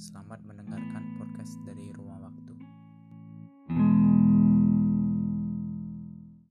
Selamat mendengarkan